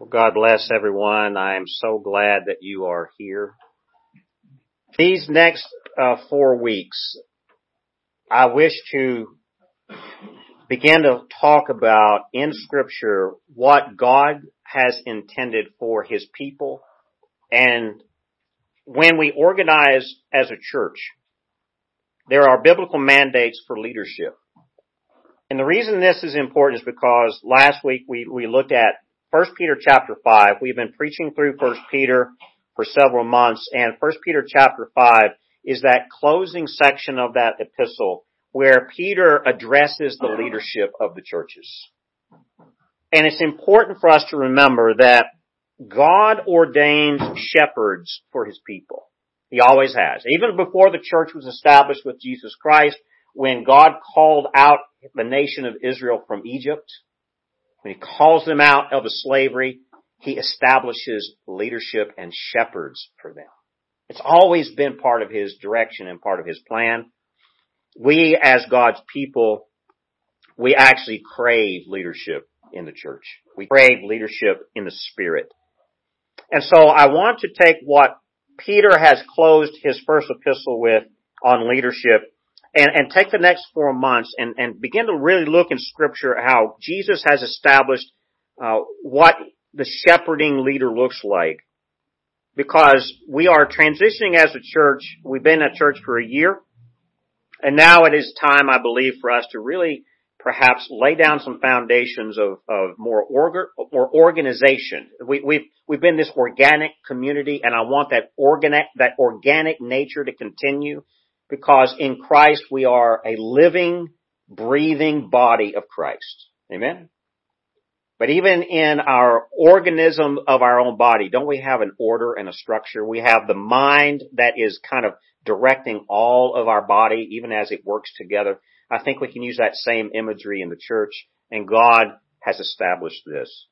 Well, God bless everyone. I am so glad that you are here. These next uh, four weeks, I wish to begin to talk about in Scripture what God has intended for His people and when we organize as a church, there are biblical mandates for leadership. And the reason this is important is because last week we, we looked at 1 Peter chapter 5. We've been preaching through 1 Peter for several months and 1 Peter chapter 5 is that closing section of that epistle where Peter addresses the leadership of the churches. And it's important for us to remember that God ordains shepherds for his people. He always has. Even before the church was established with Jesus Christ, when God called out the nation of Israel from Egypt, when he calls them out of the slavery, he establishes leadership and shepherds for them. It's always been part of his direction and part of his plan. We as God's people, we actually crave leadership in the church. We crave leadership in the spirit. And so I want to take what Peter has closed his first epistle with on leadership and, and take the next four months and, and begin to really look in scripture how Jesus has established uh, what the shepherding leader looks like. Because we are transitioning as a church. We've been a church for a year. And now it is time, I believe, for us to really perhaps lay down some foundations of, of more orga, more organization. We, we've, we've been this organic community and I want that organic, that organic nature to continue because in Christ we are a living, breathing body of Christ. Amen? But even in our organism of our own body, don't we have an order and a structure? We have the mind that is kind of directing all of our body, even as it works together. I think we can use that same imagery in the church, and God has established this.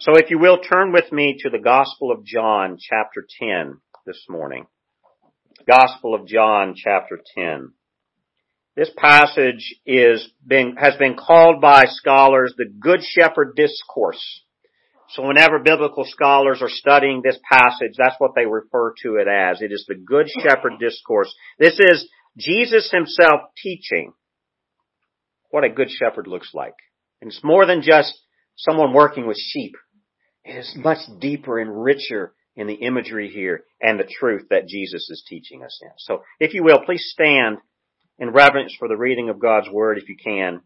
So if you will, turn with me to the Gospel of John, chapter 10, this morning. Gospel of John, chapter 10. This passage is being, has been called by scholars the Good Shepherd Discourse. So whenever biblical scholars are studying this passage, that's what they refer to it as. It is the Good Shepherd Discourse. This is Jesus himself teaching what a good shepherd looks like. And it's more than just someone working with sheep. It is much deeper and richer in the imagery here and the truth that Jesus is teaching us in. So if you will, please stand in reverence for the reading of God's Word if you can.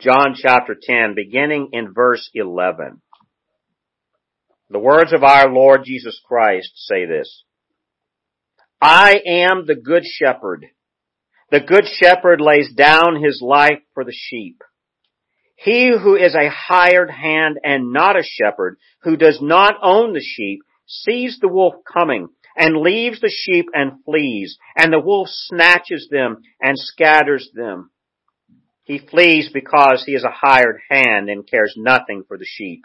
John chapter 10, beginning in verse 11. The words of our Lord Jesus Christ say this. I am the good shepherd. The good shepherd lays down his life for the sheep. He who is a hired hand and not a shepherd, who does not own the sheep, sees the wolf coming and leaves the sheep and flees, and the wolf snatches them and scatters them. He flees because he is a hired hand and cares nothing for the sheep.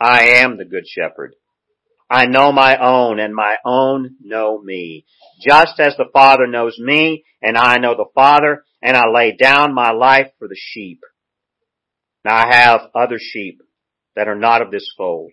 I am the good shepherd. I know my own and my own know me. Just as the Father knows me and I know the Father and I lay down my life for the sheep. Now I have other sheep that are not of this fold.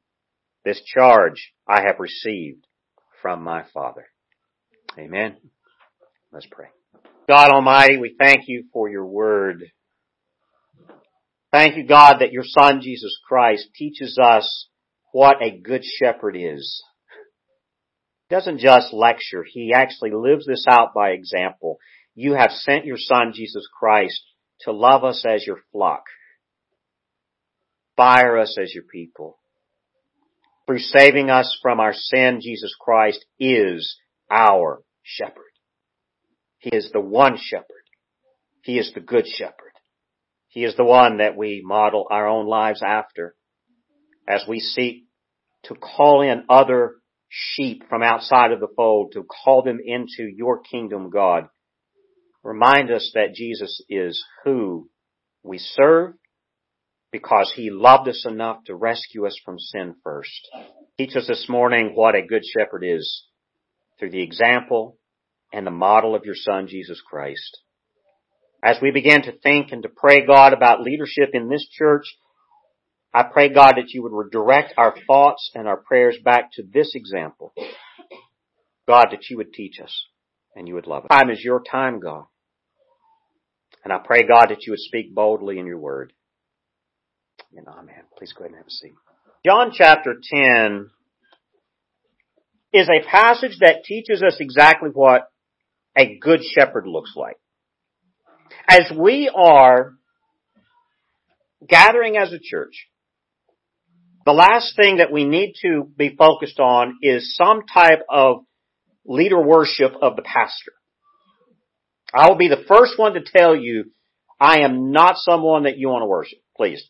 This charge I have received from my Father. Amen. Let's pray. God Almighty, we thank you for your word. Thank you, God, that your Son, Jesus Christ, teaches us what a good shepherd is. He doesn't just lecture, he actually lives this out by example. You have sent your son Jesus Christ to love us as your flock, fire us as your people. Through saving us from our sin, Jesus Christ is our shepherd. He is the one shepherd. He is the good shepherd. He is the one that we model our own lives after as we seek to call in other sheep from outside of the fold, to call them into your kingdom, God. Remind us that Jesus is who we serve because he loved us enough to rescue us from sin first. Teach us this morning what a good shepherd is through the example and the model of your son, Jesus Christ. As we begin to think and to pray, God, about leadership in this church, I pray, God, that you would redirect our thoughts and our prayers back to this example. God, that you would teach us and you would love us. Time is your time, God. And I pray, God, that you would speak boldly in your word. And amen. Please go ahead and have a seat. John chapter 10 is a passage that teaches us exactly what a good shepherd looks like. As we are gathering as a church, the last thing that we need to be focused on is some type of leader worship of the pastor. I will be the first one to tell you I am not someone that you want to worship. Please.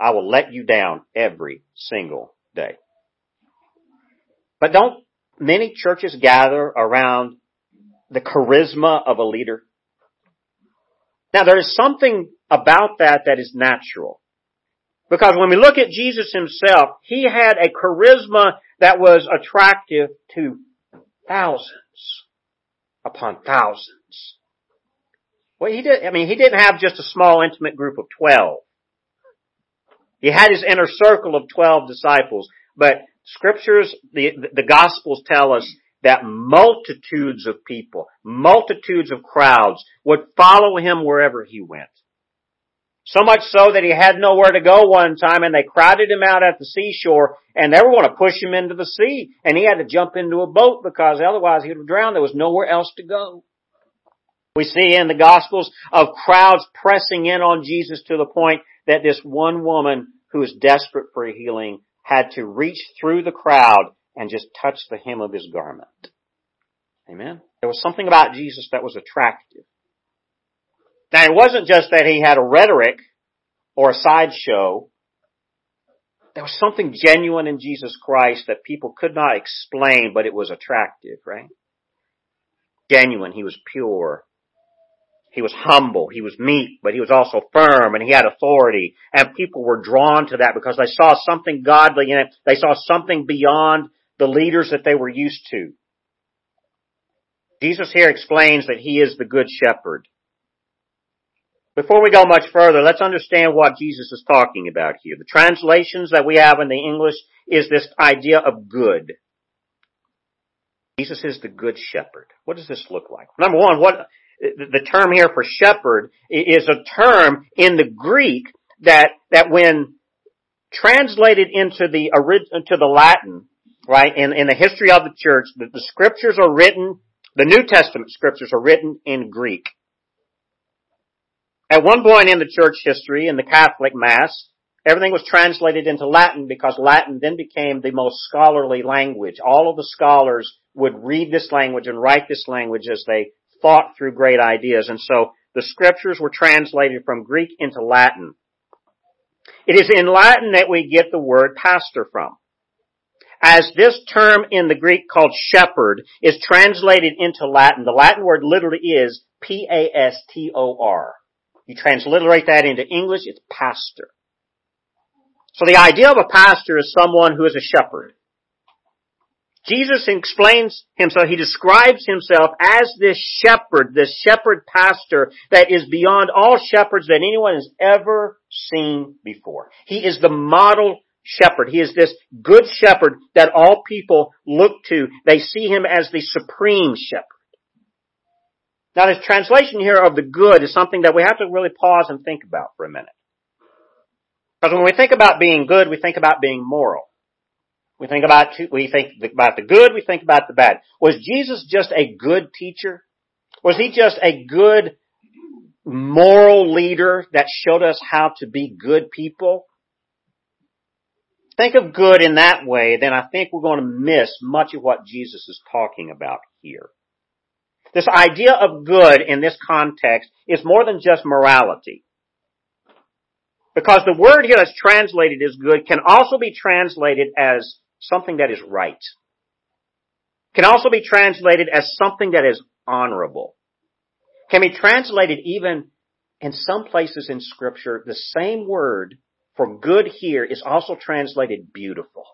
I will let you down every single day. But don't many churches gather around the charisma of a leader? Now there is something about that that is natural. Because when we look at Jesus himself, he had a charisma that was attractive to thousands upon thousands. Well, he did, I mean, he didn't have just a small intimate group of 12. He had his inner circle of 12 disciples, but scriptures, the, the gospels tell us that multitudes of people, multitudes of crowds would follow him wherever he went. So much so that he had nowhere to go one time and they crowded him out at the seashore and they were going to push him into the sea and he had to jump into a boat because otherwise he would drown. There was nowhere else to go. We see in the Gospels of crowds pressing in on Jesus to the point that this one woman who was desperate for healing had to reach through the crowd and just touch the hem of his garment. Amen. There was something about Jesus that was attractive. Now it wasn't just that he had a rhetoric or a sideshow. There was something genuine in Jesus Christ that people could not explain, but it was attractive, right? Genuine. He was pure. He was humble. He was meek, but he was also firm and he had authority. And people were drawn to that because they saw something godly in it. They saw something beyond the leaders that they were used to. Jesus here explains that he is the good shepherd. Before we go much further, let's understand what Jesus is talking about here. The translations that we have in the English is this idea of good. Jesus is the good shepherd. What does this look like? Number one, what, the term here for shepherd is a term in the Greek that, that when translated into the, into the Latin, right, in, in the history of the church, the, the scriptures are written, the New Testament scriptures are written in Greek. At one point in the church history, in the Catholic Mass, everything was translated into Latin because Latin then became the most scholarly language. All of the scholars would read this language and write this language as they thought through great ideas. And so the scriptures were translated from Greek into Latin. It is in Latin that we get the word pastor from. As this term in the Greek called shepherd is translated into Latin, the Latin word literally is P-A-S-T-O-R. You transliterate that into English, it's pastor. So the idea of a pastor is someone who is a shepherd. Jesus explains himself, he describes himself as this shepherd, this shepherd pastor that is beyond all shepherds that anyone has ever seen before. He is the model shepherd. He is this good shepherd that all people look to. They see him as the supreme shepherd. Now this translation here of the good is something that we have to really pause and think about for a minute. Because when we think about being good, we think about being moral. We think about, we think about the good, we think about the bad. Was Jesus just a good teacher? Was he just a good moral leader that showed us how to be good people? Think of good in that way, then I think we're going to miss much of what Jesus is talking about here. This idea of good in this context is more than just morality. Because the word here that's translated as good can also be translated as something that is right. Can also be translated as something that is honorable. Can be translated even in some places in scripture, the same word for good here is also translated beautiful.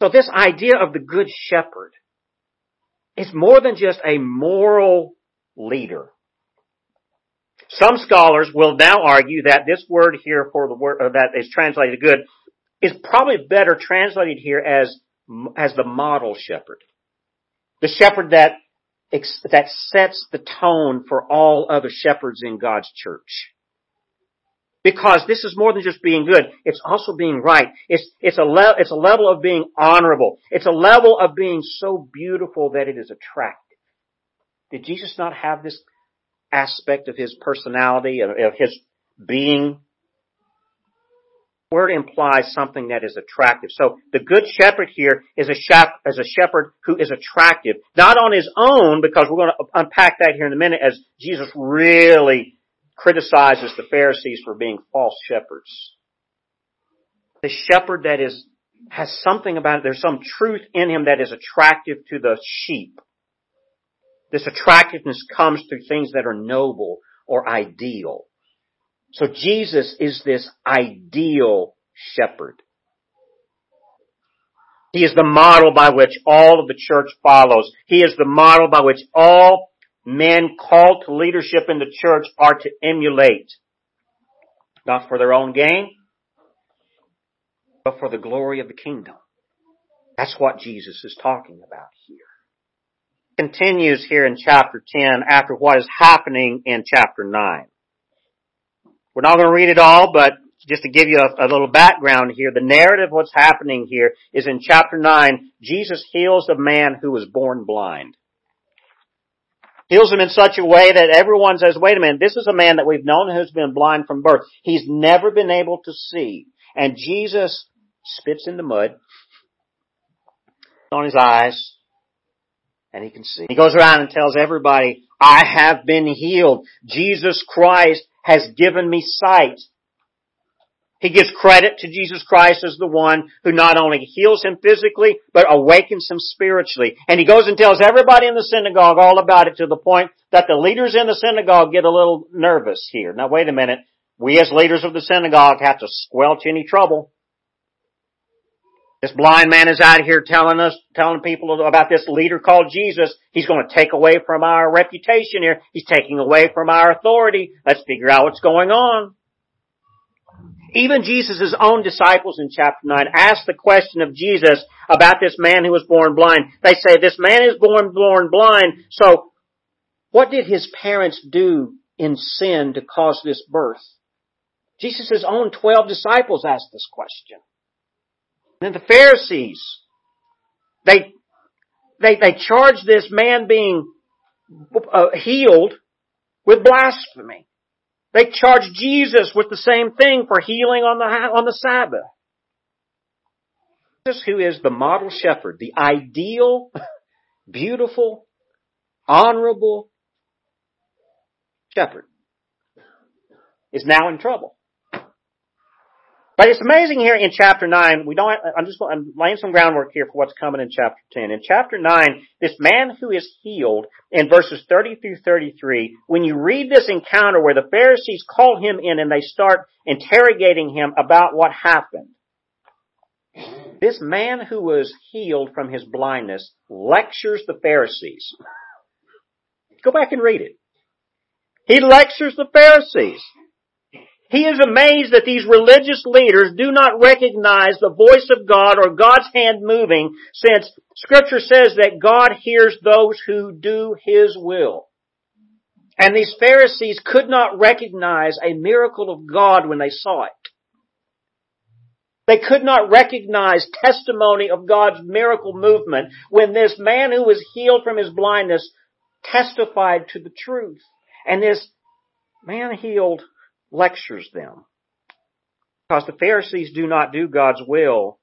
So this idea of the good shepherd is more than just a moral leader. Some scholars will now argue that this word here for the word uh, that is translated good is probably better translated here as as the model shepherd, the shepherd that that sets the tone for all other shepherds in God's church. Because this is more than just being good. It's also being right. It's, it's a le- it's a level of being honorable. It's a level of being so beautiful that it is attractive. Did Jesus not have this aspect of his personality, of, of his being? Word implies something that is attractive. So the good shepherd here is a, is a shepherd who is attractive, not on his own, because we're going to unpack that here in a minute as Jesus really criticizes the Pharisees for being false shepherds. The shepherd that is, has something about it, there's some truth in him that is attractive to the sheep. This attractiveness comes through things that are noble or ideal. So Jesus is this ideal shepherd. He is the model by which all of the church follows. He is the model by which all men called to leadership in the church are to emulate. Not for their own gain, but for the glory of the kingdom. That's what Jesus is talking about here. Continues here in chapter 10 after what is happening in chapter 9. We're not going to read it all, but just to give you a, a, little background here, the narrative what's happening here is in chapter 9, Jesus heals a man who was born blind. Heals him in such a way that everyone says, wait a minute, this is a man that we've known who's been blind from birth. He's never been able to see. And Jesus spits in the mud on his eyes and he can see. He goes around and tells everybody, I have been healed. Jesus Christ has given me sight. He gives credit to Jesus Christ as the one who not only heals him physically, but awakens him spiritually. And he goes and tells everybody in the synagogue all about it to the point that the leaders in the synagogue get a little nervous here. Now wait a minute. We as leaders of the synagogue have to squelch any trouble. This blind man is out here telling us, telling people about this leader called Jesus. He's going to take away from our reputation here. He's taking away from our authority. Let's figure out what's going on. Even Jesus' own disciples in chapter 9 ask the question of Jesus about this man who was born blind. They say, this man is born, born blind, so what did his parents do in sin to cause this birth? Jesus' own 12 disciples asked this question. And the Pharisees, they, they, they charge this man being uh, healed with blasphemy. They charge Jesus with the same thing for healing on the, on the Sabbath. Jesus who is the model shepherd, the ideal, beautiful, honorable shepherd is now in trouble. But it's amazing here in chapter 9, we don't, I'm just, I'm laying some groundwork here for what's coming in chapter 10. In chapter 9, this man who is healed in verses 30 through 33, when you read this encounter where the Pharisees call him in and they start interrogating him about what happened, this man who was healed from his blindness lectures the Pharisees. Go back and read it. He lectures the Pharisees. He is amazed that these religious leaders do not recognize the voice of God or God's hand moving since scripture says that God hears those who do His will. And these Pharisees could not recognize a miracle of God when they saw it. They could not recognize testimony of God's miracle movement when this man who was healed from his blindness testified to the truth. And this man healed lectures them. Because the Pharisees do not do God's will,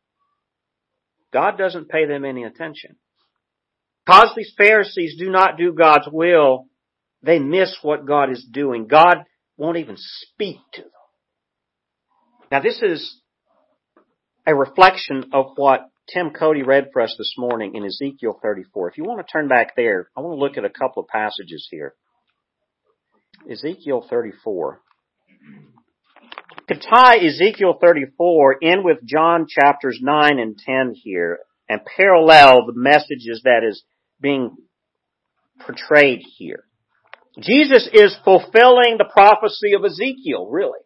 God doesn't pay them any attention. Because these Pharisees do not do God's will, they miss what God is doing. God won't even speak to them. Now this is a reflection of what Tim Cody read for us this morning in Ezekiel 34. If you want to turn back there, I want to look at a couple of passages here. Ezekiel 34. To tie Ezekiel 34 in with John chapters 9 and 10 here and parallel the messages that is being portrayed here. Jesus is fulfilling the prophecy of Ezekiel, really.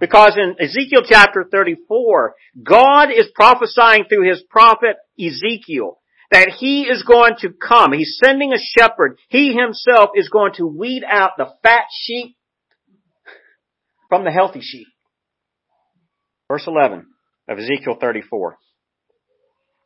Because in Ezekiel chapter 34, God is prophesying through his prophet Ezekiel that he is going to come. He's sending a shepherd. He himself is going to weed out the fat sheep from the healthy sheep. Verse 11 of Ezekiel 34.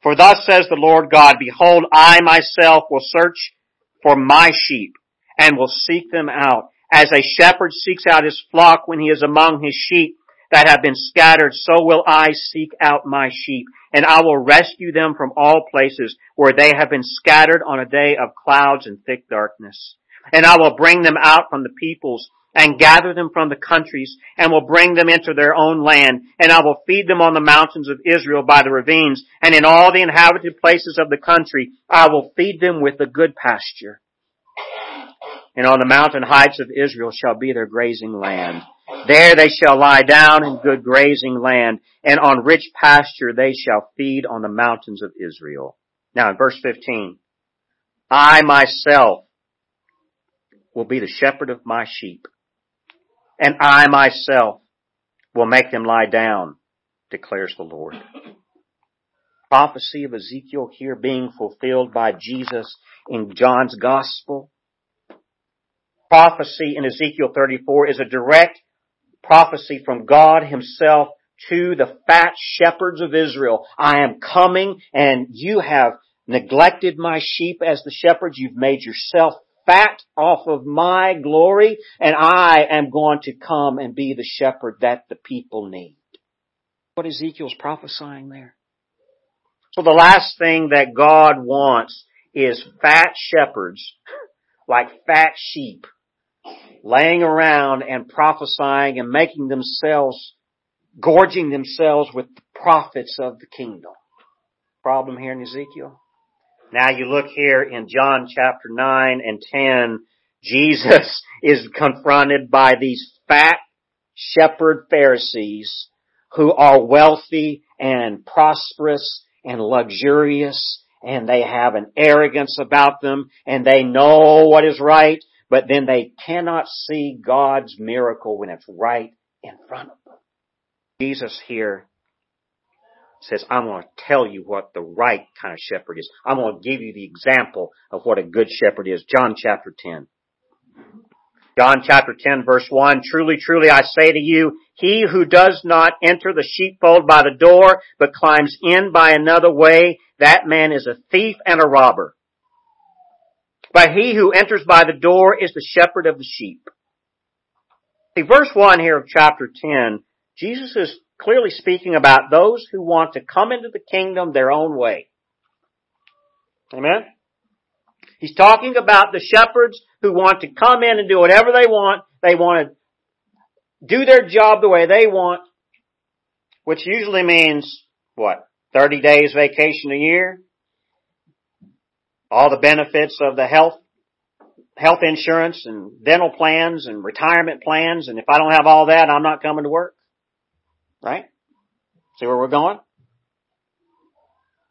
For thus says the Lord God, Behold, I myself will search for my sheep and will seek them out. As a shepherd seeks out his flock when he is among his sheep that have been scattered, so will I seek out my sheep, and I will rescue them from all places where they have been scattered on a day of clouds and thick darkness. And I will bring them out from the peoples and gather them from the countries and will bring them into their own land and I will feed them on the mountains of Israel by the ravines and in all the inhabited places of the country I will feed them with the good pasture. And on the mountain heights of Israel shall be their grazing land. There they shall lie down in good grazing land and on rich pasture they shall feed on the mountains of Israel. Now in verse 15, I myself will be the shepherd of my sheep and I myself will make them lie down, declares the Lord. Prophecy of Ezekiel here being fulfilled by Jesus in John's gospel. Prophecy in Ezekiel 34 is a direct prophecy from God himself to the fat shepherds of Israel. I am coming and you have neglected my sheep as the shepherds. You've made yourself fat off of my glory and I am going to come and be the shepherd that the people need. What Ezekiel's prophesying there. So the last thing that God wants is fat shepherds, like fat sheep, laying around and prophesying and making themselves, gorging themselves with the profits of the kingdom. Problem here in Ezekiel? Now you look here in John chapter 9 and 10, Jesus is confronted by these fat shepherd Pharisees who are wealthy and prosperous and luxurious and they have an arrogance about them and they know what is right, but then they cannot see God's miracle when it's right in front of them. Jesus here says, I'm going to tell you what the right kind of shepherd is. I'm going to give you the example of what a good shepherd is. John chapter 10. John chapter 10 verse 1, Truly, truly I say to you, he who does not enter the sheepfold by the door, but climbs in by another way, that man is a thief and a robber. But he who enters by the door is the shepherd of the sheep. See, verse 1 here of chapter 10, Jesus is clearly speaking about those who want to come into the kingdom their own way. Amen? He's talking about the shepherds who want to come in and do whatever they want. They want to do their job the way they want, which usually means what? 30 days vacation a year? All the benefits of the health, health insurance and dental plans and retirement plans. And if I don't have all that, I'm not coming to work. Right? See where we're going?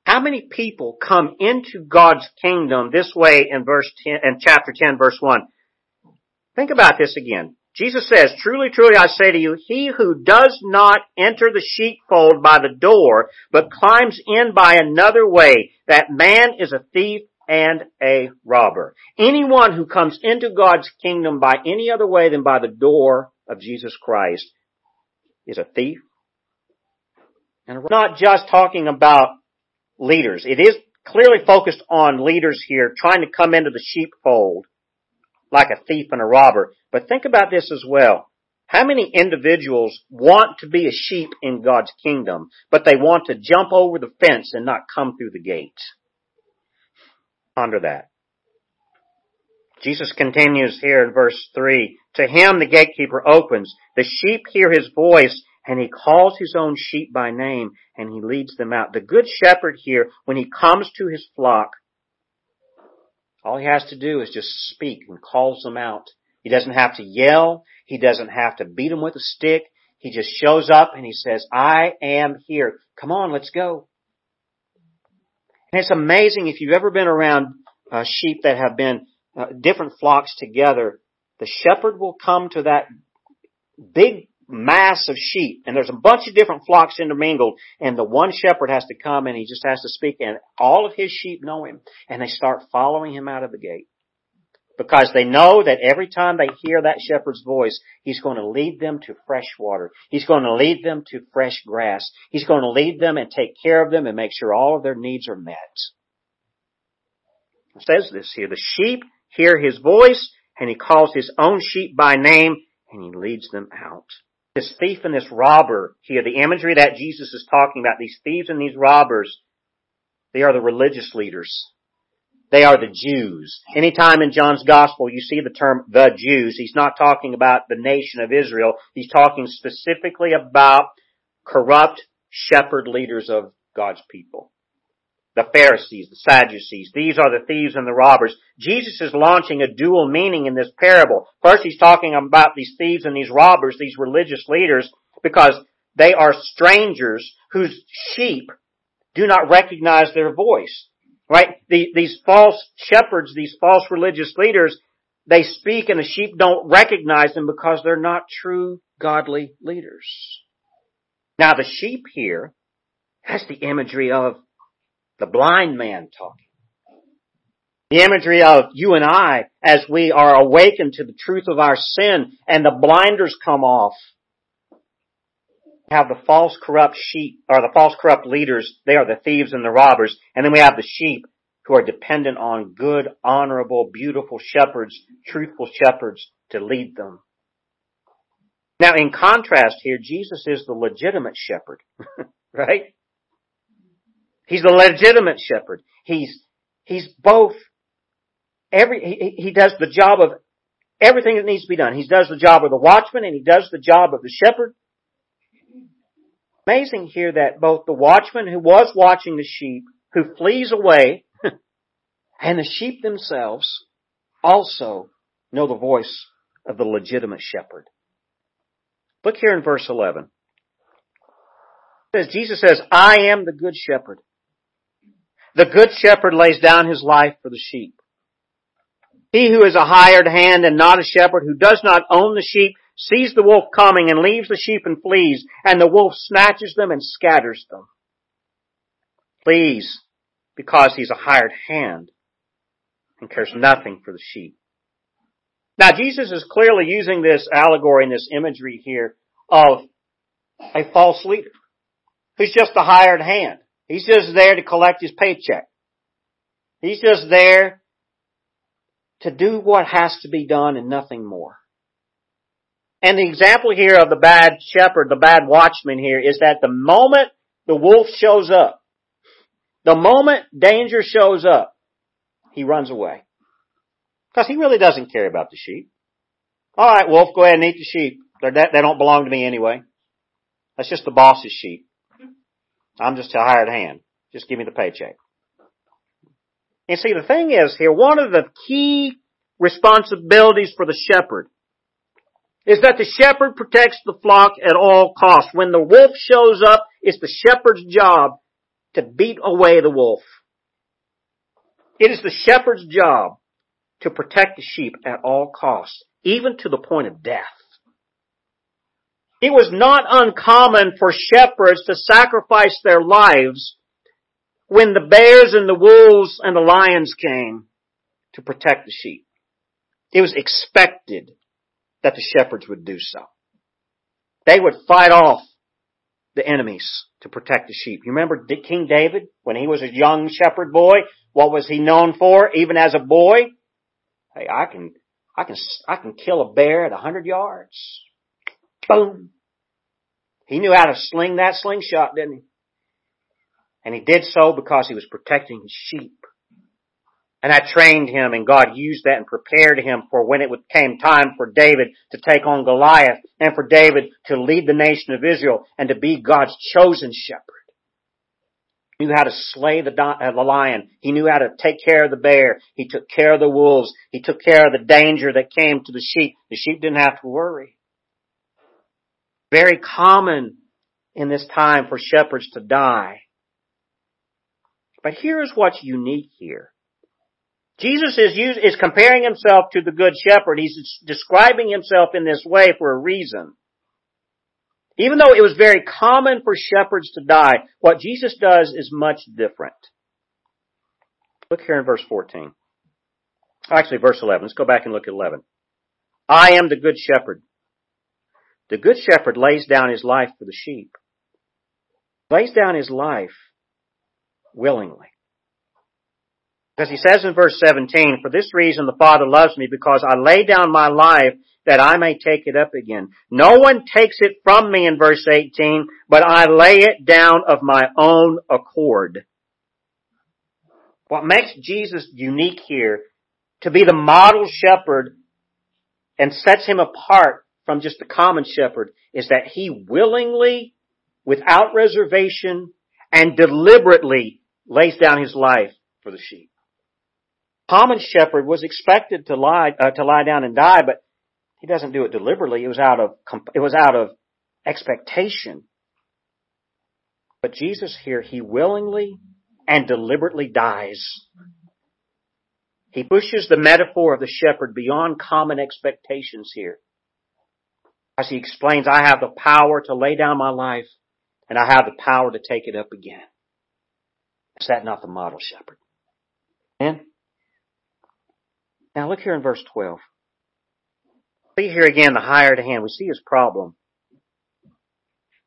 How many people come into God's kingdom this way in verse 10, in chapter 10 verse 1? Think about this again. Jesus says, truly, truly I say to you, he who does not enter the sheepfold by the door, but climbs in by another way, that man is a thief and a robber. Anyone who comes into God's kingdom by any other way than by the door of Jesus Christ is a thief and we're not just talking about leaders. It is clearly focused on leaders here trying to come into the sheepfold like a thief and a robber. But think about this as well. How many individuals want to be a sheep in God's kingdom, but they want to jump over the fence and not come through the gates? Ponder that. Jesus continues here in verse 3. To him the gatekeeper opens. The sheep hear his voice and he calls his own sheep by name and he leads them out. The good shepherd here, when he comes to his flock, all he has to do is just speak and calls them out. He doesn't have to yell. He doesn't have to beat them with a stick. He just shows up and he says, I am here. Come on, let's go. And it's amazing if you've ever been around uh, sheep that have been uh, different flocks together, the shepherd will come to that big mass of sheep and there's a bunch of different flocks intermingled and the one shepherd has to come and he just has to speak and all of his sheep know him and they start following him out of the gate because they know that every time they hear that shepherd's voice, he's going to lead them to fresh water. He's going to lead them to fresh grass. He's going to lead them and take care of them and make sure all of their needs are met. It says this here, the sheep hear his voice and he calls his own sheep by name and he leads them out this thief and this robber here, the imagery that Jesus is talking about, these thieves and these robbers, they are the religious leaders. They are the Jews. Anytime in John's gospel you see the term the Jews, he's not talking about the nation of Israel. He's talking specifically about corrupt shepherd leaders of God's people the Pharisees, the Sadducees. These are the thieves and the robbers. Jesus is launching a dual meaning in this parable. First, he's talking about these thieves and these robbers, these religious leaders, because they are strangers whose sheep do not recognize their voice. Right? The, these false shepherds, these false religious leaders, they speak and the sheep don't recognize them because they're not true godly leaders. Now the sheep here, has the imagery of the blind man talking. The imagery of you and I as we are awakened to the truth of our sin and the blinders come off. Have the false corrupt sheep, or the false corrupt leaders, they are the thieves and the robbers, and then we have the sheep who are dependent on good, honorable, beautiful shepherds, truthful shepherds to lead them. Now in contrast here, Jesus is the legitimate shepherd, right? He's the legitimate shepherd. He's, he's both every, he, he does the job of everything that needs to be done. He does the job of the watchman and he does the job of the shepherd. Amazing here that both the watchman who was watching the sheep, who flees away, and the sheep themselves also know the voice of the legitimate shepherd. Look here in verse 11. It says, Jesus says, I am the good shepherd. The good shepherd lays down his life for the sheep. He who is a hired hand and not a shepherd, who does not own the sheep, sees the wolf coming and leaves the sheep and flees, and the wolf snatches them and scatters them. Flees because he's a hired hand and cares nothing for the sheep. Now Jesus is clearly using this allegory and this imagery here of a false leader who's just a hired hand. He's just there to collect his paycheck. He's just there to do what has to be done and nothing more. And the example here of the bad shepherd, the bad watchman here, is that the moment the wolf shows up, the moment danger shows up, he runs away. Because he really doesn't care about the sheep. Alright, wolf, go ahead and eat the sheep. They're, they don't belong to me anyway. That's just the boss's sheep. I'm just a hired hand. Just give me the paycheck. And see, the thing is here, one of the key responsibilities for the shepherd is that the shepherd protects the flock at all costs. When the wolf shows up, it's the shepherd's job to beat away the wolf. It is the shepherd's job to protect the sheep at all costs, even to the point of death. It was not uncommon for shepherds to sacrifice their lives when the bears and the wolves and the lions came to protect the sheep. It was expected that the shepherds would do so. They would fight off the enemies to protect the sheep. You remember King David when he was a young shepherd boy? What was he known for even as a boy? Hey, I can, I can, I can kill a bear at a hundred yards. Boom. He knew how to sling that slingshot, didn't he? And he did so because he was protecting his sheep. And I trained him and God used that and prepared him for when it came time for David to take on Goliath and for David to lead the nation of Israel and to be God's chosen shepherd. He knew how to slay the, uh, the lion. He knew how to take care of the bear. He took care of the wolves. He took care of the danger that came to the sheep. The sheep didn't have to worry. Very common in this time for shepherds to die. But here's what's unique here. Jesus is, is comparing himself to the good shepherd. He's describing himself in this way for a reason. Even though it was very common for shepherds to die, what Jesus does is much different. Look here in verse 14. Actually, verse 11. Let's go back and look at 11. I am the good shepherd. The good shepherd lays down his life for the sheep. Lays down his life willingly. Because he says in verse 17, For this reason the Father loves me, because I lay down my life that I may take it up again. No one takes it from me in verse 18, but I lay it down of my own accord. What makes Jesus unique here to be the model shepherd and sets him apart from just the common shepherd is that he willingly, without reservation, and deliberately lays down his life for the sheep common shepherd was expected to lie uh, to lie down and die, but he doesn't do it deliberately. It was out of it was out of expectation. But Jesus here, he willingly and deliberately dies. He pushes the metaphor of the shepherd beyond common expectations here. As he explains, I have the power to lay down my life and I have the power to take it up again. Is that not the model shepherd? And now look here in verse 12. See here again the hired hand. We see his problem.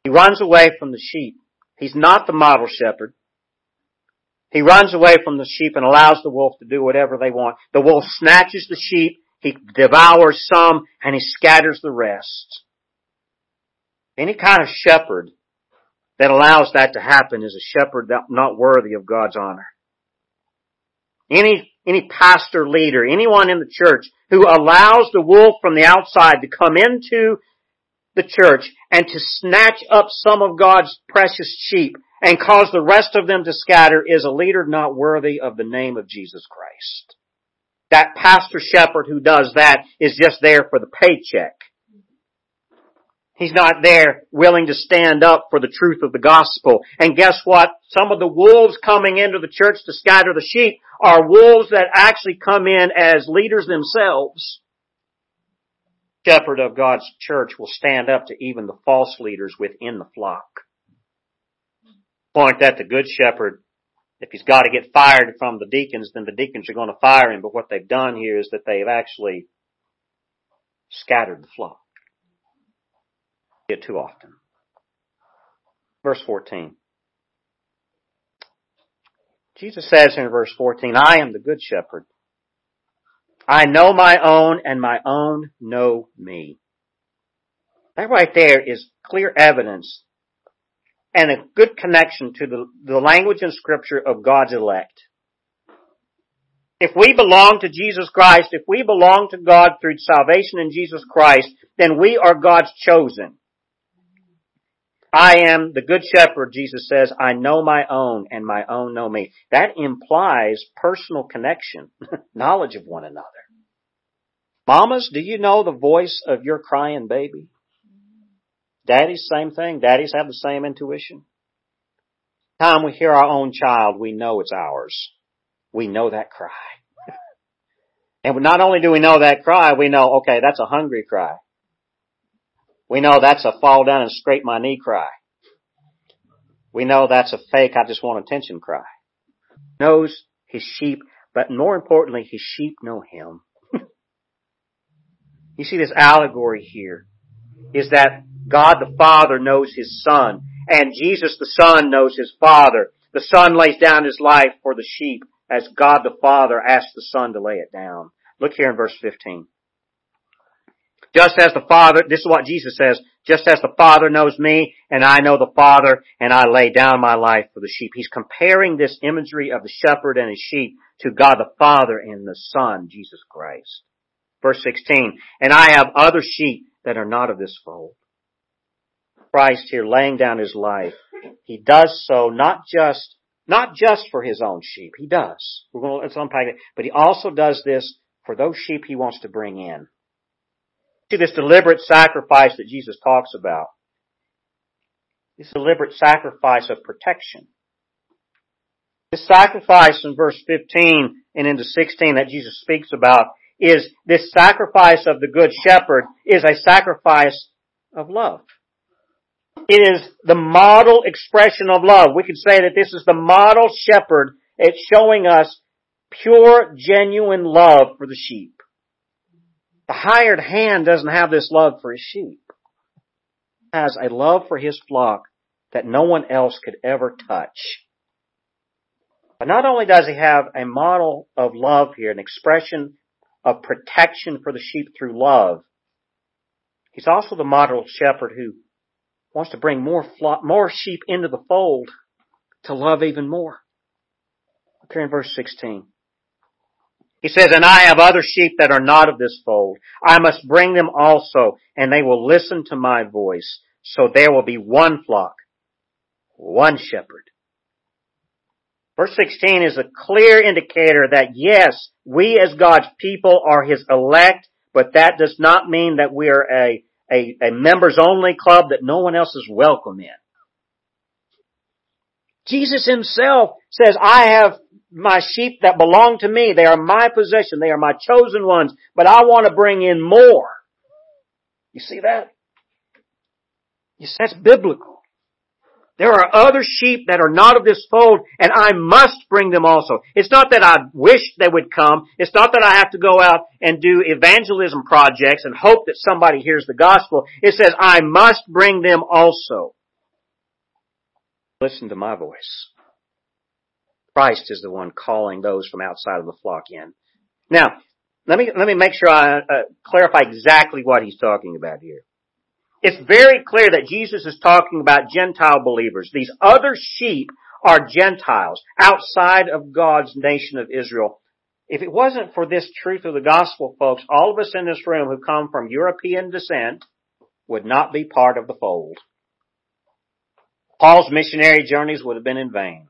He runs away from the sheep. He's not the model shepherd. He runs away from the sheep and allows the wolf to do whatever they want. The wolf snatches the sheep, he devours some, and he scatters the rest. Any kind of shepherd that allows that to happen is a shepherd not worthy of God's honor. Any any pastor leader, anyone in the church who allows the wolf from the outside to come into the church and to snatch up some of God's precious sheep and cause the rest of them to scatter is a leader not worthy of the name of Jesus Christ. That pastor shepherd who does that is just there for the paycheck. He's not there willing to stand up for the truth of the gospel. And guess what? Some of the wolves coming into the church to scatter the sheep are wolves that actually come in as leaders themselves. Shepherd of God's church will stand up to even the false leaders within the flock. Point that the good shepherd, if he's got to get fired from the deacons, then the deacons are going to fire him. But what they've done here is that they've actually scattered the flock it too often. Verse 14. Jesus says in verse 14, I am the good shepherd. I know my own and my own know me. That right there is clear evidence and a good connection to the, the language and scripture of God's elect. If we belong to Jesus Christ, if we belong to God through salvation in Jesus Christ, then we are God's chosen. I am the good shepherd, Jesus says, I know my own and my own know me. That implies personal connection, knowledge of one another. Mamas, do you know the voice of your crying baby? Daddies, same thing. Daddies have the same intuition. Time we hear our own child, we know it's ours. We know that cry. and not only do we know that cry, we know, okay, that's a hungry cry. We know that's a fall down and scrape my knee cry. We know that's a fake, I just want attention cry. Knows his sheep, but more importantly, his sheep know him. you see this allegory here is that God the Father knows his Son, and Jesus the Son knows his Father. The Son lays down his life for the sheep as God the Father asks the Son to lay it down. Look here in verse 15. Just as the Father, this is what Jesus says, just as the Father knows me and I know the Father and I lay down my life for the sheep. He's comparing this imagery of the shepherd and his sheep to God the Father and the Son, Jesus Christ. Verse 16, and I have other sheep that are not of this fold. Christ here laying down his life, he does so not just, not just for his own sheep. He does. We're going to, let's unpack it. But he also does this for those sheep he wants to bring in. See this deliberate sacrifice that Jesus talks about. This deliberate sacrifice of protection. This sacrifice in verse 15 and into 16 that Jesus speaks about is this sacrifice of the good shepherd is a sacrifice of love. It is the model expression of love. We could say that this is the model shepherd. It's showing us pure, genuine love for the sheep. The hired hand doesn't have this love for his sheep. He has a love for his flock that no one else could ever touch. But not only does he have a model of love here, an expression of protection for the sheep through love, he's also the model shepherd who wants to bring more flock, more sheep into the fold to love even more. Look here in verse 16. He says, and I have other sheep that are not of this fold. I must bring them also, and they will listen to my voice. So there will be one flock, one shepherd. Verse 16 is a clear indicator that yes, we as God's people are His elect, but that does not mean that we are a, a, a members only club that no one else is welcome in. Jesus Himself says, I have my sheep that belong to me. They are my possession. They are my chosen ones. But I want to bring in more. You see that? Yes, that's biblical. There are other sheep that are not of this fold, and I must bring them also. It's not that I wish they would come. It's not that I have to go out and do evangelism projects and hope that somebody hears the gospel. It says, I must bring them also. Listen to my voice. Christ is the one calling those from outside of the flock in. Now, let me, let me make sure I uh, clarify exactly what he's talking about here. It's very clear that Jesus is talking about Gentile believers. These other sheep are Gentiles outside of God's nation of Israel. If it wasn't for this truth of the gospel, folks, all of us in this room who come from European descent would not be part of the fold. Paul's missionary journeys would have been in vain.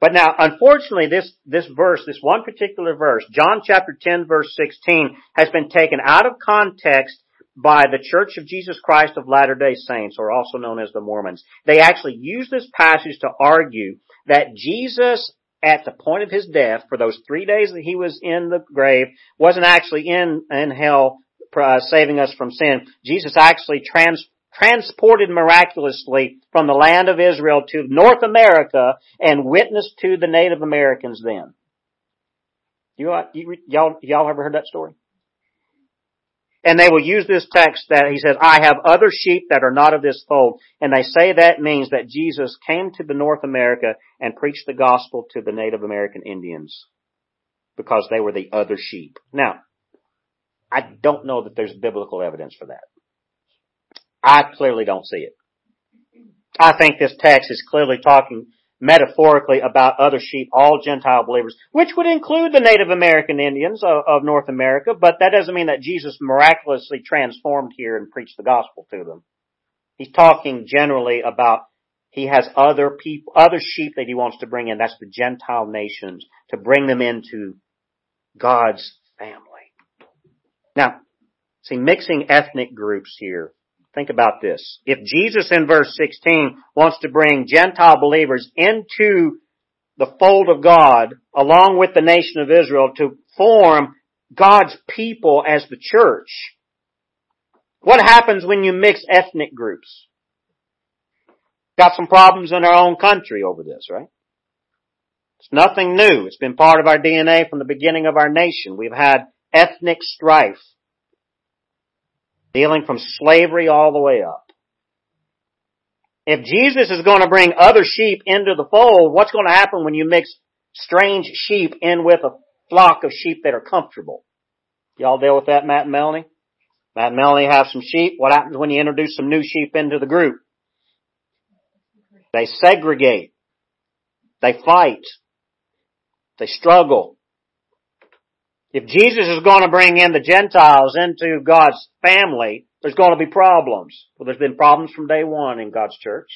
But now, unfortunately, this, this verse, this one particular verse, John chapter 10 verse 16, has been taken out of context by the Church of Jesus Christ of Latter-day Saints, or also known as the Mormons. They actually use this passage to argue that Jesus, at the point of his death, for those three days that he was in the grave, wasn't actually in, in hell, uh, saving us from sin. Jesus actually trans, transported miraculously from the land of Israel to North America and witnessed to the Native Americans then. You, you, y'all, y'all ever heard that story? And they will use this text that he says, I have other sheep that are not of this fold. And they say that means that Jesus came to the North America and preached the gospel to the Native American Indians because they were the other sheep. Now, I don't know that there's biblical evidence for that. I clearly don't see it. I think this text is clearly talking metaphorically about other sheep, all Gentile believers, which would include the Native American Indians of, of, North America, but that doesn't mean that Jesus miraculously transformed here and preached the gospel to them. He's talking generally about he has other people, other sheep that he wants to bring in. That's the Gentile nations to bring them into God's family. Now, see, mixing ethnic groups here Think about this. If Jesus in verse 16 wants to bring Gentile believers into the fold of God along with the nation of Israel to form God's people as the church, what happens when you mix ethnic groups? Got some problems in our own country over this, right? It's nothing new. It's been part of our DNA from the beginning of our nation. We've had ethnic strife dealing from slavery all the way up. If Jesus is going to bring other sheep into the fold, what's going to happen when you mix strange sheep in with a flock of sheep that are comfortable? Y'all deal with that, Matt and Melanie? Matt and Melanie have some sheep. What happens when you introduce some new sheep into the group? They segregate. They fight. They struggle. If Jesus is going to bring in the Gentiles into God's family, there's going to be problems. Well, there's been problems from day one in God's church.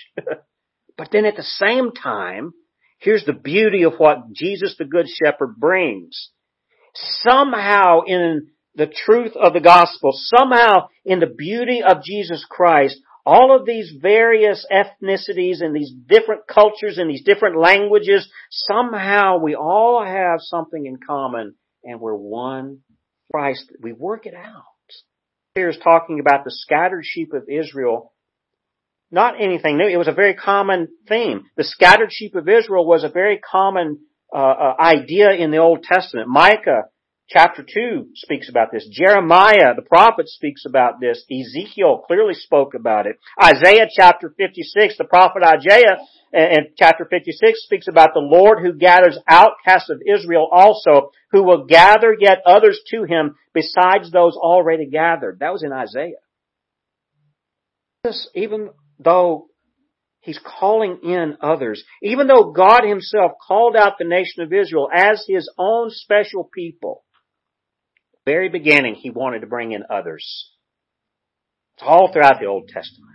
but then at the same time, here's the beauty of what Jesus the Good Shepherd brings. Somehow in the truth of the gospel, somehow in the beauty of Jesus Christ, all of these various ethnicities and these different cultures and these different languages, somehow we all have something in common and we're one Christ. We work it out. Here is talking about the scattered sheep of Israel. Not anything new. It was a very common theme. The scattered sheep of Israel was a very common uh, uh, idea in the Old Testament. Micah Chapter 2 speaks about this. Jeremiah, the prophet, speaks about this. Ezekiel clearly spoke about it. Isaiah chapter 56, the prophet Isaiah in chapter 56 speaks about the Lord who gathers outcasts of Israel also, who will gather yet others to him besides those already gathered. That was in Isaiah. Even though He's calling in others. Even though God himself called out the nation of Israel as his own special people, very beginning, he wanted to bring in others. It's all throughout the Old Testament.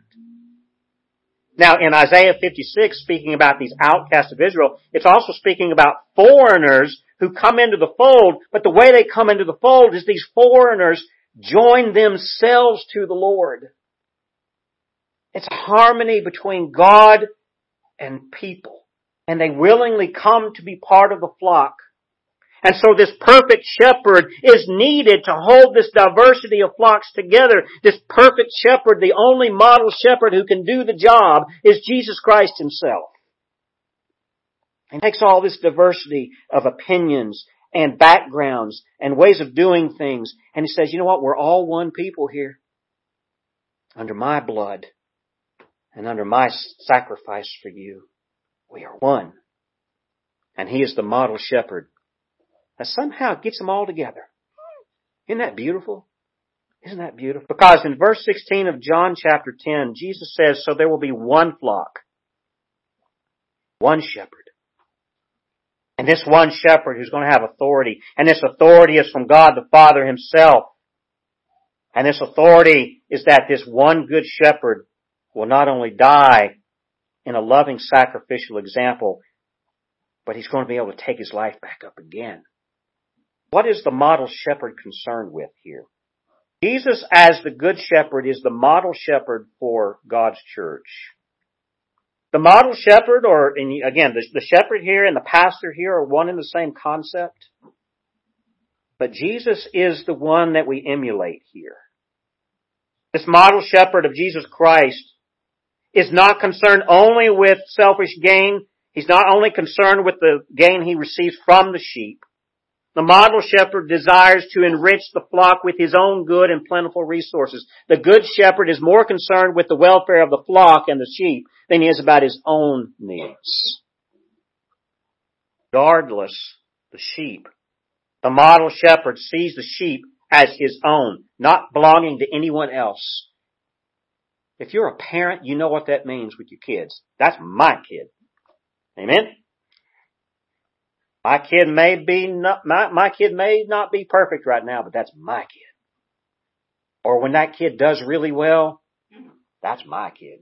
Now, in Isaiah 56, speaking about these outcasts of Israel, it's also speaking about foreigners who come into the fold, but the way they come into the fold is these foreigners join themselves to the Lord. It's harmony between God and people. And they willingly come to be part of the flock and so this perfect shepherd is needed to hold this diversity of flocks together. This perfect shepherd, the only model shepherd who can do the job is Jesus Christ himself. He takes all this diversity of opinions and backgrounds and ways of doing things and he says, you know what? We're all one people here. Under my blood and under my sacrifice for you. We are one. And he is the model shepherd that somehow gets them all together. Isn't that beautiful? Isn't that beautiful? Because in verse 16 of John chapter 10, Jesus says, so there will be one flock, one shepherd. And this one shepherd who's going to have authority. And this authority is from God the Father himself. And this authority is that this one good shepherd will not only die in a loving sacrificial example, but he's going to be able to take his life back up again. What is the model shepherd concerned with here? Jesus as the good shepherd is the model shepherd for God's church. The model shepherd, or again, the, the shepherd here and the pastor here are one and the same concept. But Jesus is the one that we emulate here. This model shepherd of Jesus Christ is not concerned only with selfish gain. He's not only concerned with the gain he receives from the sheep, the model shepherd desires to enrich the flock with his own good and plentiful resources. The good shepherd is more concerned with the welfare of the flock and the sheep than he is about his own needs. Regardless, the sheep. The model shepherd sees the sheep as his own, not belonging to anyone else. If you're a parent, you know what that means with your kids. That's my kid. Amen? My kid may be not, my, my kid may not be perfect right now, but that's my kid. Or when that kid does really well, that's my kid.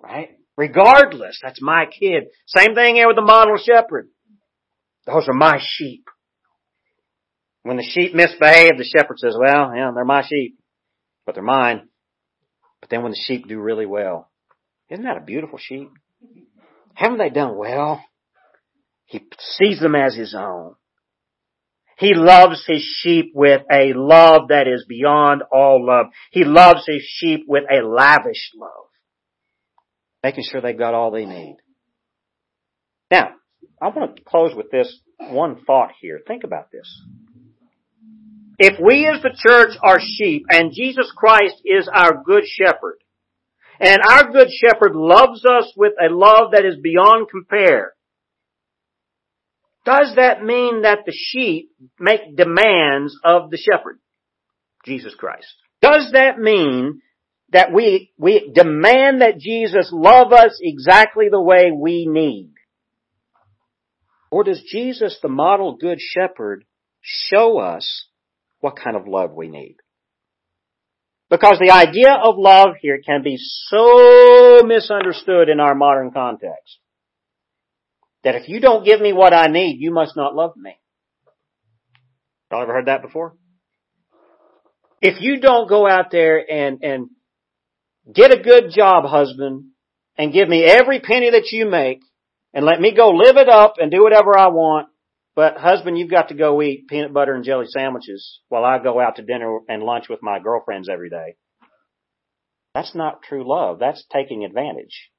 Right? Regardless, that's my kid. Same thing here with the model shepherd. Those are my sheep. When the sheep misbehave, the shepherd says, well, yeah, they're my sheep, but they're mine. But then when the sheep do really well, isn't that a beautiful sheep? Haven't they done well? He sees them as his own. He loves his sheep with a love that is beyond all love. He loves his sheep with a lavish love. Making sure they've got all they need. Now, I want to close with this one thought here. Think about this. If we as the church are sheep and Jesus Christ is our good shepherd, and our good shepherd loves us with a love that is beyond compare, does that mean that the sheep make demands of the shepherd? Jesus Christ. Does that mean that we, we demand that Jesus love us exactly the way we need? Or does Jesus, the model good shepherd, show us what kind of love we need? Because the idea of love here can be so misunderstood in our modern context. That if you don't give me what I need, you must not love me. Y'all ever heard that before? If you don't go out there and, and get a good job, husband, and give me every penny that you make, and let me go live it up and do whatever I want, but husband, you've got to go eat peanut butter and jelly sandwiches while I go out to dinner and lunch with my girlfriends every day. That's not true love. That's taking advantage.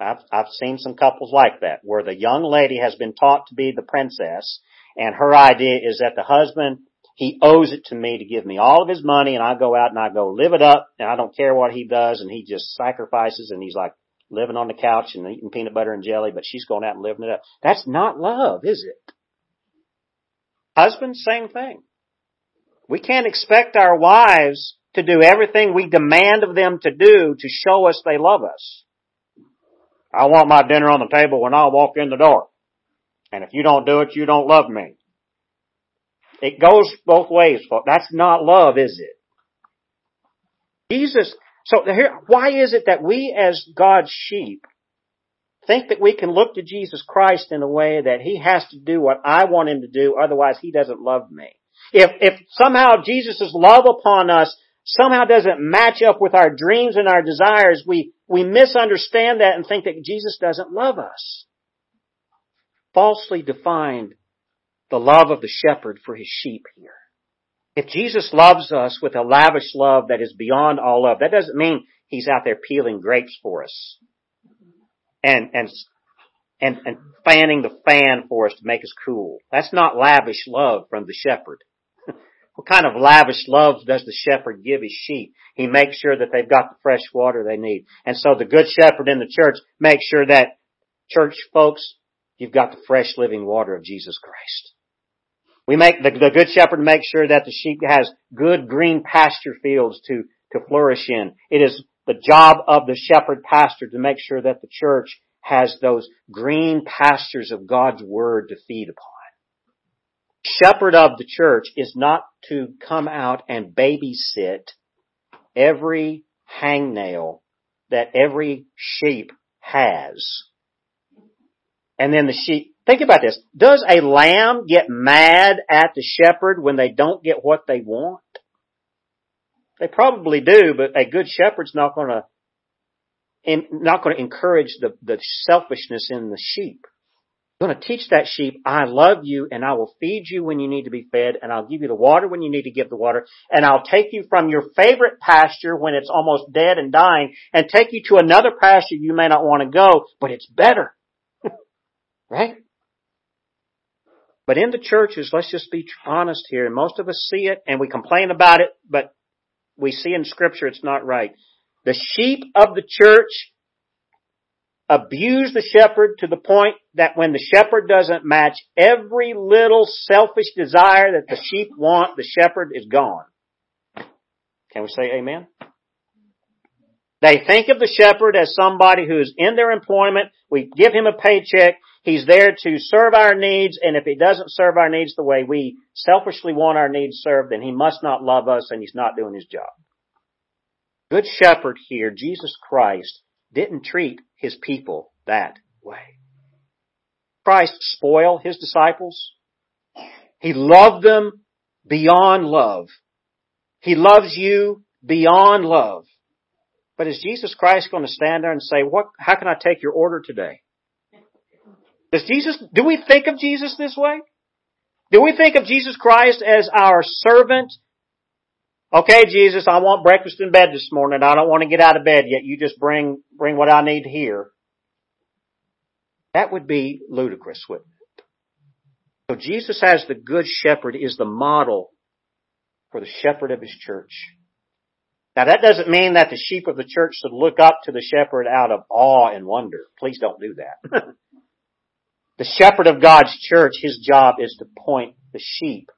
I've, I've seen some couples like that where the young lady has been taught to be the princess and her idea is that the husband, he owes it to me to give me all of his money and I go out and I go live it up and I don't care what he does and he just sacrifices and he's like living on the couch and eating peanut butter and jelly, but she's going out and living it up. That's not love, is it? Husbands, same thing. We can't expect our wives to do everything we demand of them to do to show us they love us. I want my dinner on the table when I walk in the door. And if you don't do it, you don't love me. It goes both ways. That's not love, is it? Jesus, so here, why is it that we as God's sheep think that we can look to Jesus Christ in a way that He has to do what I want Him to do, otherwise He doesn't love me? If, if somehow Jesus' love upon us somehow doesn't match up with our dreams and our desires, we, we misunderstand that and think that Jesus doesn't love us. Falsely defined the love of the shepherd for his sheep here. If Jesus loves us with a lavish love that is beyond all love, that doesn't mean he's out there peeling grapes for us and, and, and, and fanning the fan for us to make us cool. That's not lavish love from the shepherd. What kind of lavish love does the shepherd give his sheep? He makes sure that they've got the fresh water they need. And so the good shepherd in the church makes sure that church folks, you've got the fresh living water of Jesus Christ. We make the, the good shepherd makes sure that the sheep has good green pasture fields to, to flourish in. It is the job of the shepherd pastor to make sure that the church has those green pastures of God's word to feed upon. Shepherd of the church is not to come out and babysit every hangnail that every sheep has. And then the sheep, think about this. Does a lamb get mad at the shepherd when they don't get what they want? They probably do, but a good shepherd's not to not to encourage the, the selfishness in the sheep. I'm going to teach that sheep, I love you and I will feed you when you need to be fed and I'll give you the water when you need to give the water and I'll take you from your favorite pasture when it's almost dead and dying and take you to another pasture you may not want to go, but it's better. right? But in the churches, let's just be honest here, and most of us see it and we complain about it, but we see in scripture it's not right. The sheep of the church abuse the shepherd to the point that when the shepherd doesn't match every little selfish desire that the sheep want, the shepherd is gone. Can we say amen? They think of the shepherd as somebody who's in their employment. We give him a paycheck. He's there to serve our needs, and if he doesn't serve our needs the way we selfishly want our needs served, then he must not love us and he's not doing his job. Good shepherd here, Jesus Christ, didn't treat his people that way. Christ spoiled his disciples. He loved them beyond love. He loves you beyond love. But is Jesus Christ going to stand there and say, what, how can I take your order today? Does Jesus, do we think of Jesus this way? Do we think of Jesus Christ as our servant? Okay, Jesus, I want breakfast in bed this morning. I don't want to get out of bed yet. You just bring, bring what I need here. That would be ludicrous, wouldn't it? So Jesus as the good shepherd is the model for the shepherd of his church. Now that doesn't mean that the sheep of the church should look up to the shepherd out of awe and wonder. Please don't do that. the shepherd of God's church, his job is to point the sheep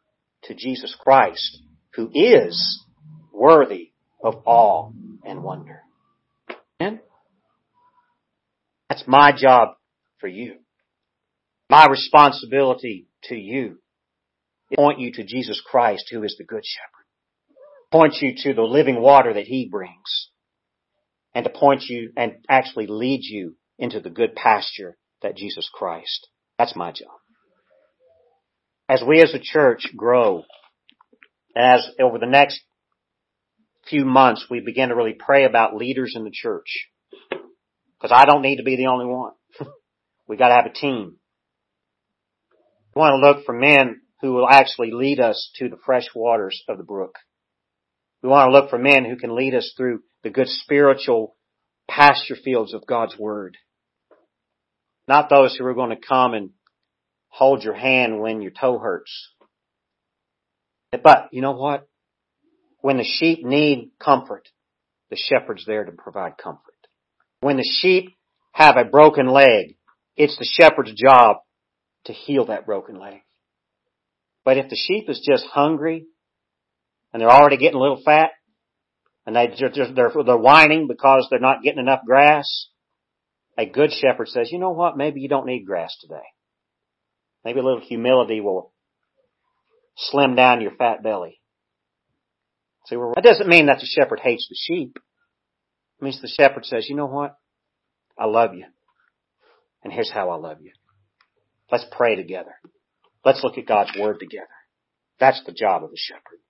to Jesus Christ, who is worthy of awe and wonder. And that's my job for you. My responsibility to you is to point you to Jesus Christ who is the good shepherd. Point you to the living water that he brings. And to point you and actually lead you into the good pasture that Jesus Christ. That's my job. As we as a church grow, as over the next few months we begin to really pray about leaders in the church, because I don't need to be the only one. we gotta have a team. We want to look for men who will actually lead us to the fresh waters of the brook. We want to look for men who can lead us through the good spiritual pasture fields of God's Word. Not those who are going to come and hold your hand when your toe hurts. But you know what? When the sheep need comfort, the shepherd's there to provide comfort. When the sheep have a broken leg, it's the shepherd's job to heal that broken leg. But if the sheep is just hungry and they're already getting a little fat and they they're, they're whining because they're not getting enough grass, a good shepherd says, you know what? Maybe you don't need grass today. Maybe a little humility will slim down your fat belly. See, that doesn't mean that the shepherd hates the sheep. It means the shepherd says, you know what? I love you. And here's how I love you. Let's pray together. Let's look at God's Word together. That's the job of the shepherd.